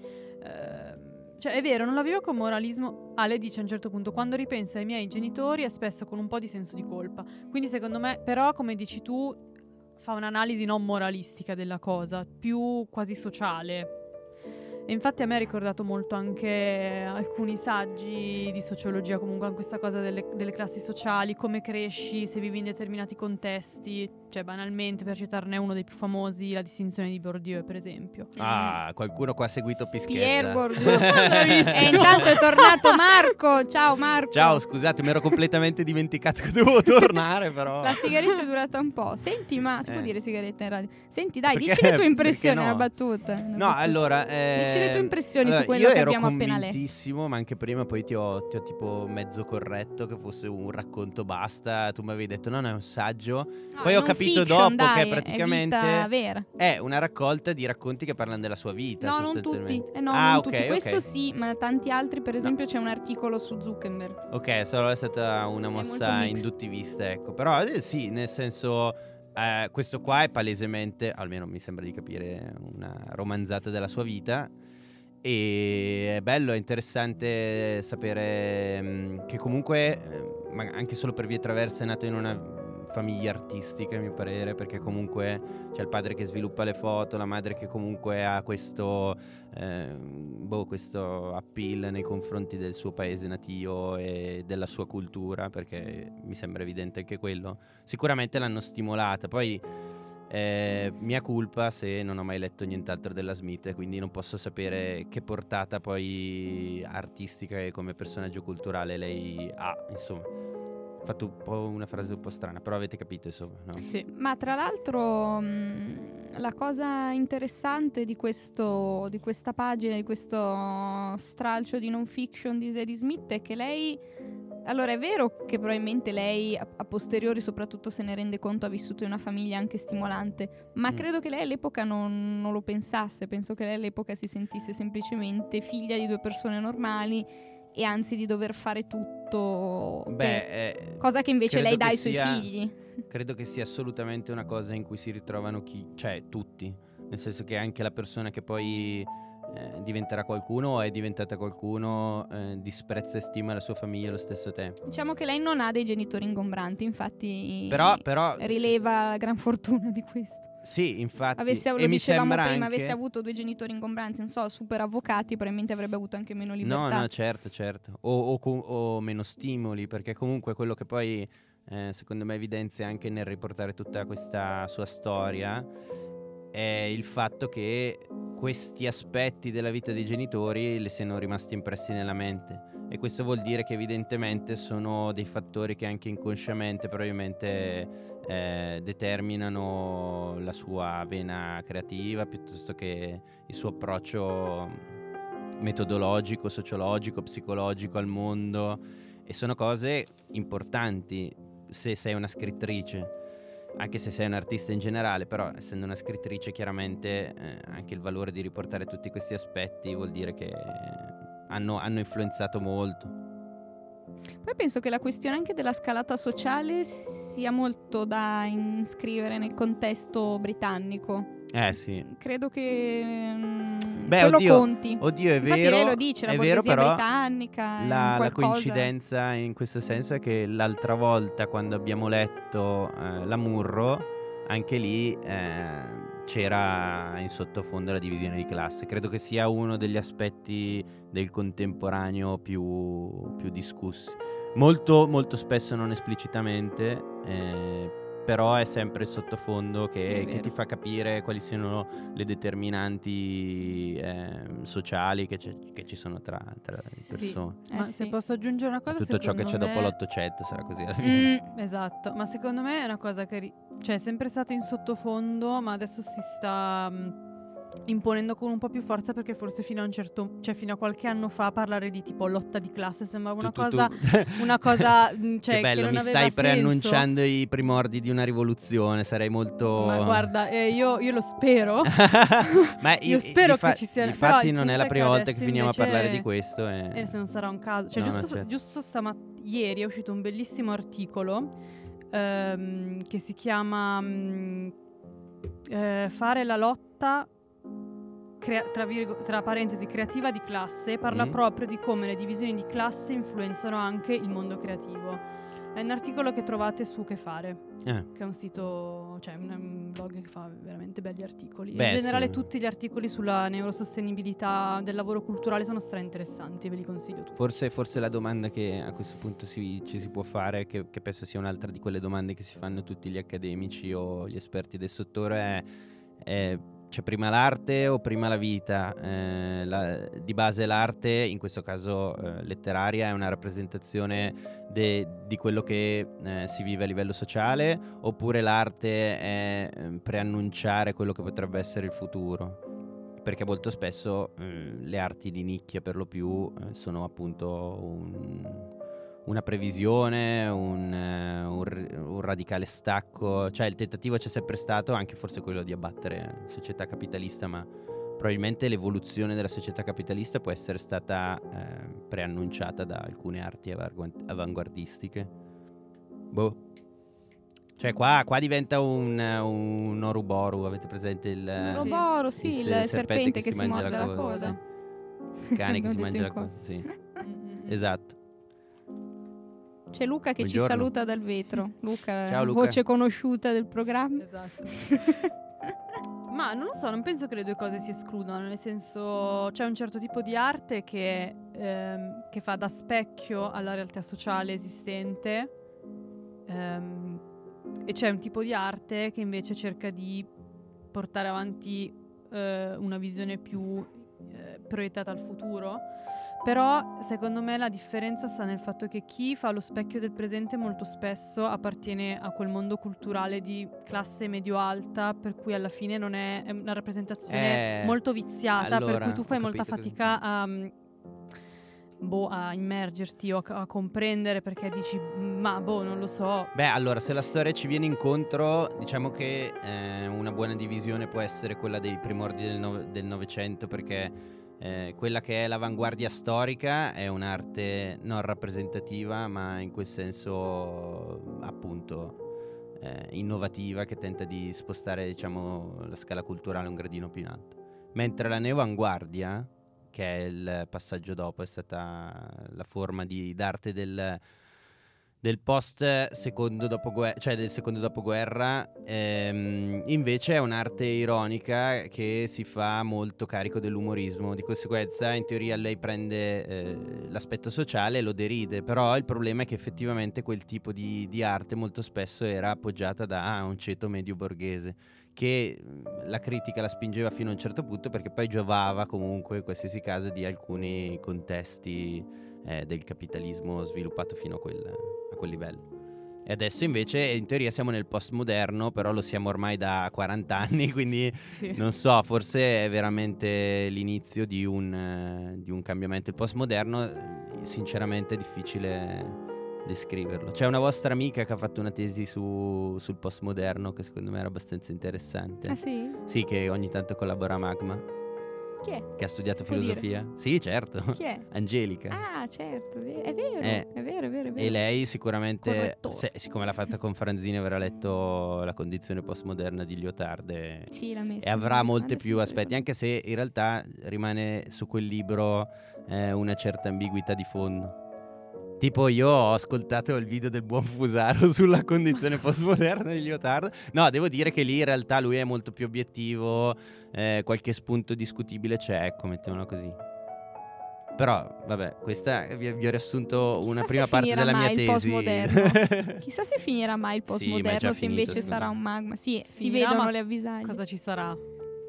ehm, cioè è vero, non la vivo con moralismo. Ah, lei dice a un certo punto, quando ripenso ai miei genitori è spesso con un po' di senso di colpa. Quindi secondo me, però come dici tu, fa un'analisi non moralistica della cosa, più quasi sociale. E infatti a me ha ricordato molto anche alcuni saggi di sociologia, comunque anche questa cosa delle, delle classi sociali, come cresci se vivi in determinati contesti, cioè banalmente per citarne uno dei più famosi, la distinzione di Bourdieu per esempio. Ah, qualcuno qua ha seguito Pischetta. Pier Bourdieu. e intanto è tornato Marco. Ciao Marco. Ciao, scusate, mi ero completamente dimenticato che dovevo tornare, però. La sigaretta è durata un po'. Senti, ma si può Eh. dire sigaretta in radio? Senti, dai, Perché- dici le tue impressioni, no? una battuta. una No, battuta. allora. eh, Dici le tue impressioni allora, su quello io che ero abbiamo appena letto. convintissimo, ma anche prima poi ti ho, ti ho tipo mezzo corretto che fosse un racconto basta. Tu mi avevi detto no, no, è un saggio. No, poi ho non capito fiction, dopo che dai, praticamente- È. È una raccolta di racconti che parlano della sua vita. No, non tutti. Eh no, Ah, non ok, tutti. Questo sì, ma tanti altri, per esempio, c'è un articolo su Zuckerberg. Ok, solo è stata una mossa induttivista, ecco. Però eh, sì, nel senso, eh, questo qua è palesemente, almeno mi sembra di capire, una romanzata della sua vita. E è bello, è interessante sapere mm, che comunque, eh, ma anche solo per vie traverse, è nato in una famiglia artistica, a mio parere, perché comunque c'è il padre che sviluppa le foto, la madre che comunque ha questo, eh, boh, questo appeal nei confronti del suo paese natio e della sua cultura, perché mi sembra evidente anche quello. Sicuramente l'hanno stimolata, poi eh, mia colpa se non ho mai letto nient'altro della Smith, quindi non posso sapere che portata poi artistica e come personaggio culturale lei ha, insomma. Ho fatto un po' una frase un po' strana, però avete capito, insomma, no? Sì. Ma tra l'altro mh, la cosa interessante di, questo, di questa pagina, di questo stralcio di non fiction di Zadie Smith è che lei... Allora è vero che probabilmente lei a, a posteriori soprattutto se ne rende conto ha vissuto in una famiglia anche stimolante, ma Mm. credo che lei all'epoca non, non lo pensasse, penso che lei all'epoca si sentisse semplicemente figlia di due persone normali e anzi di dover fare tutto, per- Beh, eh, cosa che invece lei dà ai suoi sia- figli. Credo che sia assolutamente una cosa in cui si ritrovano chi, cioè tutti, nel senso che anche la persona che poi eh, diventerà qualcuno o è diventata qualcuno, eh, disprezza e stima la sua famiglia allo stesso tempo. Diciamo che lei non ha dei genitori ingombranti, infatti Però, però rileva la gran fortuna di questo. Sì, infatti. Avesse, lo e mi sembra prima, anche... avesse avuto due genitori ingombranti, non so, super avvocati, probabilmente avrebbe avuto anche meno libertà. No, no, certo, certo. O, o o meno stimoli, perché comunque quello che poi eh, secondo me evidenzia anche nel riportare tutta questa sua storia è il fatto che questi aspetti della vita dei genitori le siano rimasti impressi nella mente. E questo vuol dire che evidentemente sono dei fattori che anche inconsciamente probabilmente eh, determinano la sua vena creativa piuttosto che il suo approccio metodologico, sociologico, psicologico al mondo e sono cose importanti se sei una scrittrice, anche se sei un artista in generale, però essendo una scrittrice chiaramente eh, anche il valore di riportare tutti questi aspetti vuol dire che hanno, hanno influenzato molto. Poi penso che la questione anche della scalata sociale sia molto da iscrivere nel contesto britannico. Eh sì. Credo che mm, Beh, oddio, conti. Oddio, è Infatti vero. lei lo dice, la è vero, però britannica. La, la coincidenza in questo senso è che l'altra volta quando abbiamo letto eh, la Murro, anche lì eh, c'era in sottofondo la divisione di classe. Credo che sia uno degli aspetti del contemporaneo più, più discussi. Molto, molto spesso non esplicitamente, eh, però è sempre il sottofondo Sì, che, che vero. ti fa capire quali siano le determinanti ehm, sociali che, c'è- che ci sono tra, tra le Sì. persone. Eh Ma sì. se posso aggiungere una cosa, Tutto ciò che c'è secondo dopo me- l'Ottocento sarà così alla fine. Mm, Esatto, ma secondo me è una cosa che ri- cioè, è sempre stato in sottofondo, ma adesso si sta mm, imponendo con un po' più forza perché forse fino a un certo, cioè fino a qualche anno fa parlare di tipo lotta di classe sembrava una Tu- tu- cosa, tu- una cosa, mm, cioè, che bello, non mi stai preannunciando i primordi di una rivoluzione, sarei molto... Ma guarda, eh, io, io lo spero. Ma Io spero infa- che ci sia- Infatti non è la che prima volta che finiamo a parlare di questo. e- E se non sarà un caso. Cioè, No, giusto, certo. giusto stamat- ieri è uscito un bellissimo articolo ehm, che si chiama mm, eh, Fare la lotta. Crea- tra, virgo- tra parentesi creativa di classe parla Mm. proprio di come le divisioni di classe influenzano anche il mondo creativo è un articolo che trovate su Che Fare Eh, che è un sito, cioè un, un blog che fa veramente belli articoli. Beh, in generale sì. tutti gli articoli sulla neurosostenibilità del lavoro culturale sono stra interessanti, ve li consiglio tutti. Forse, forse la domanda che a questo punto si- ci si può fare, che, che penso sia un'altra di quelle domande che si fanno tutti gli accademici o gli esperti del settore, è, è c'è prima l'arte o prima la vita? Eh, la- di base l'arte, in questo caso eh, letteraria, è una rappresentazione de- di quello che eh, si vive a livello sociale oppure l'arte è eh, preannunciare quello che potrebbe essere il futuro? Perché molto spesso eh, le arti di nicchia per lo più eh, sono appunto un- una previsione, un, eh, un un radicale stacco, cioè il tentativo c'è sempre stato, anche forse quello di abbattere la società capitalista, ma probabilmente l'evoluzione della società capitalista può essere stata eh, preannunciata da alcune arti avangu- avanguardistiche. Boh. Cioè qua, qua diventa un, un Oruboru, avete presente il... Un Ouroboros, sì, il, serpente, che, si morde la coda. sì. Il cane che si mangia la coda, sì. Mm-mm. Esatto. C'è Luca che ci Buongiorno. saluta dal vetro. Luca, Ciao, Luca. voce conosciuta del programma. Esatto. Ma non lo so, non penso che le due cose si escludano, nel senso c'è un certo tipo di arte che, ehm, che fa da specchio alla realtà sociale esistente ehm, e c'è un tipo di arte che invece cerca di portare avanti eh, una visione più eh, proiettata al futuro. Però secondo me la differenza sta nel fatto che chi fa lo specchio del presente molto spesso appartiene a quel mondo culturale di classe medio-alta, per cui alla fine non è, è una rappresentazione Eh, molto viziata, per allora, cui tu fai molta fatica a, mm, boh, a immergerti o a, a comprendere perché dici, ma boh, non lo so. Beh, allora, se la storia ci viene incontro, diciamo che eh, una buona divisione può essere quella dei primordi del, no- del Novecento, perché eh, quella che è l'avanguardia storica è un'arte non rappresentativa, ma in quel senso appunto eh, innovativa che tenta di spostare, diciamo, la scala culturale un gradino più in alto. Mentre la neoavanguardia, che è il passaggio dopo, è stata la forma di, d'arte del, del post secondo dopoguerra, cioè del secondo dopoguerra, ehm, invece è un'arte ironica che si fa molto carico dell'umorismo, di conseguenza in teoria lei prende eh, l'aspetto sociale e lo deride, però il problema è che effettivamente quel tipo di, di arte molto spesso era appoggiata da un ceto medio borghese che mh, la critica la spingeva fino a un certo punto perché poi giovava comunque in qualsiasi caso di alcuni contesti eh, del capitalismo sviluppato fino a quel, a quel livello. E adesso invece in teoria siamo nel postmoderno, però lo siamo ormai da 40 anni, quindi Sì. non so, forse è veramente l'inizio di un, eh, di un cambiamento. Il postmoderno, sinceramente, è difficile descriverlo. C'è una vostra amica che ha fatto una tesi su- sul postmoderno che secondo me era abbastanza interessante. Ah sì? Sì, che ogni tanto collabora a Magma, Chi è? che ha studiato dire? filosofia. Sì, certo. Chi è? Angelica. Ah, certo, è vero, Eh. è vero, è vero, è vero. E lei sicuramente, se- siccome l'ha fatta con Franzini, avrà letto la condizione postmoderna di Lyotard e, Sì, l'ha messa. e avrà molti più aspetti, anche se in realtà rimane su quel libro eh, una certa ambiguità di fondo. Tipo io ho ascoltato il video del buon Fusaro sulla condizione postmoderna di Lyotard. No, devo dire che lì in realtà lui è molto più obiettivo, eh, qualche spunto discutibile c'è, ecco, mettiamolo così. Però, vabbè, questa vi, vi ho riassunto Chissà una prima parte della mia mai il tesi. postmoderno. Chissà se finirà mai il Sì, ma postmoderno, se finito, invece sarà me. un magma. Sì, si Finirà, vedono ma le avvisaglie. Cosa ci sarà?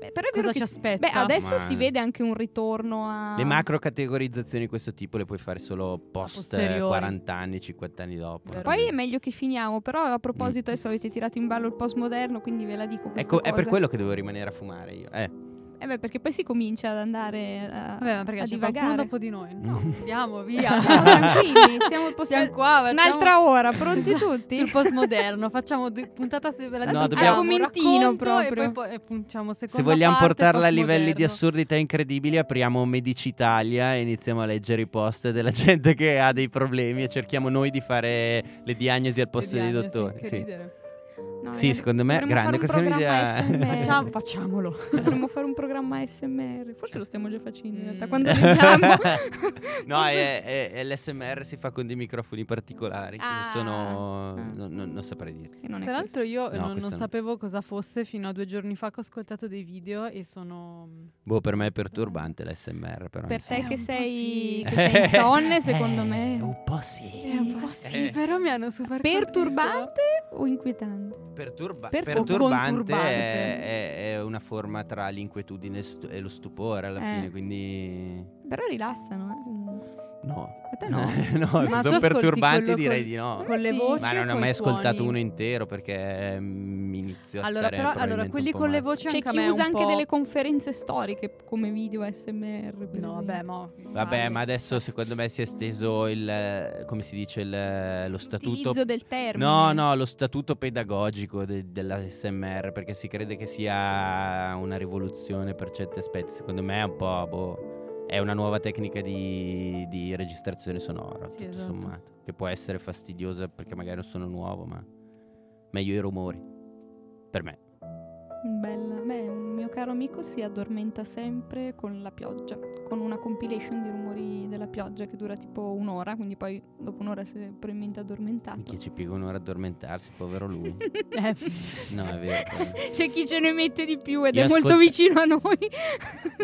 Beh, però è vero cosa che ci aspetta? Beh, adesso Ma- si vede anche un ritorno a Le macro categorizzazioni di questo tipo le puoi fare solo post posteriori. 40 anni, 50 anni dopo. Vero. Poi è meglio che finiamo, però a Mm. proposito adesso avete tirato in ballo il postmoderno, quindi ve la dico Ecco, è per cosa. quello che devo rimanere a fumare io. Eh. Eh beh, perché poi si comincia ad andare a, Vabbè, ma perché a c'è qualcuno divagare. dopo di noi? No, andiamo via. Siamo tranquilli, siamo possi- Siamo qua, facciamo Un'altra ora, pronti tutti? sul postmoderno. Facciamo due puntata se ve la No, dobbiamo- Argomentino E proprio. poi, poi e punciamo Se vogliamo parte, portarla a livelli di assurdità incredibili, apriamo Medici Italia e iniziamo a leggere i post della gente che ha dei problemi e cerchiamo noi di fare le diagnosi al posto dei dottori. che sì. ridere. No, Sì, eh, secondo me, dovremmo grande, questa è ASMR. Facciamo- facciamolo. Dovremmo fare un programma SMR. Forse lo stiamo già facendo in realtà. Mm. Quando leggiamo. no, è, è- è l'SMR si fa con dei microfoni particolari. che Ah. sono. Ah. Non, non- non saprei dire. È Tra l'altro io No, non, non no. sapevo cosa fosse fino a due giorni fa che ho ascoltato dei video e sono... Boh, per me è perturbante l'SMR, però. Per te Eh, che sei, sì. che sei insonne, secondo Eh, me. Un po' sì. È un po' sì, Eh. però mi hanno super Perturbante o inquietante? Perturba- Per- perturbante è, è- è una forma tra l'inquietudine e stu- e lo stupore alla Eh. fine, quindi Però rilassano, eh. No. A te no. no, se sono perturbanti direi con- di no. Con le sì. voci Ma non ho mai ascoltato suoni? uno intero perché mm, mi inizio a Allora, stare però, allora quelli con le voci C'è chi usa anche po'... delle conferenze storiche come video SMR. No, vabbè, ma... Vabbè, ma adesso secondo me si è esteso il eh, come si dice il- lo statuto L'utilizzo del termine. No, no, lo statuto pedagogico de- della SMR perché si crede che sia una rivoluzione per certi aspetti. Secondo me è un po' boh, è una nuova tecnica di, di registrazione sonora, Sì, tutto esatto. sommato, che può essere fastidiosa perché magari non sono nuovo, ma meglio i rumori. Per me. Bella. Beh, mio caro amico si addormenta sempre con la pioggia, con una compilation di rumori della pioggia che dura tipo un'ora, quindi poi dopo un'ora si è probabilmente addormentato. Minchia, ci piega un'ora a addormentarsi, povero lui. Eh, No, è vero. però. C'è chi ce ne mette di più ed Io è molto ascolta- vicino a noi.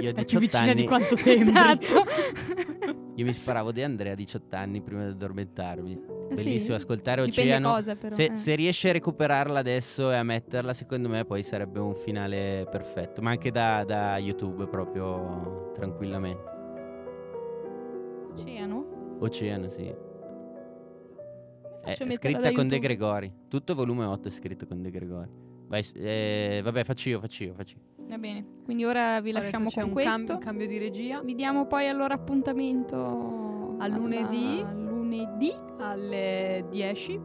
Io a è più 18 vicina anni di quanto sembri. esatto. Io mi sparavo De Andrea a 18 anni prima di addormentarmi. Eh sì. Bellissimo ascoltare Dipende Oceano. cosa però. Se, eh. se riesci a recuperarla adesso e a metterla, secondo me poi sarebbe un finale perfetto. Ma anche da, da YouTube proprio tranquillamente. Oceano? Oceano, sì. È scritta con De. Gregori. Tutto volume 8 è scritto con De Gregori. Vai, eh, vabbè, faccio io, faccio io, faccio io. Va bene. Quindi ora vi adesso lasciamo c'è con un questo. cam- cambio di regia Vi diamo poi allora appuntamento A lunedì. alla- lunedì alle 10.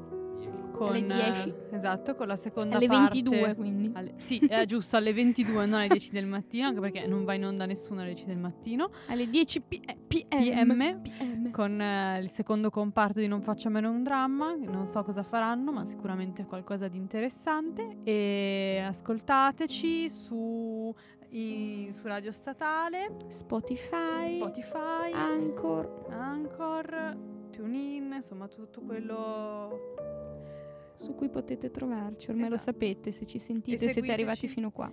Con, Alle 10? eh, esatto, con la seconda alle parte. 22 quindi. alle- sì, è giusto, alle 22, non alle 10 del mattino, anche perché non va in onda nessuno alle 10 del mattino. Alle 10 p- eh, PM. PM. Con eh, il secondo comparto di Non facciamene un dramma, non so cosa faranno, ma sicuramente qualcosa di interessante. E ascoltateci su in- su Radio Statale, Spotify, Spotify, Anchor. Anchor, TuneIn, insomma tutto quello... su cui potete trovarci. Ormai lo Esatto. sapete, se ci sentite siete arrivati fino qua.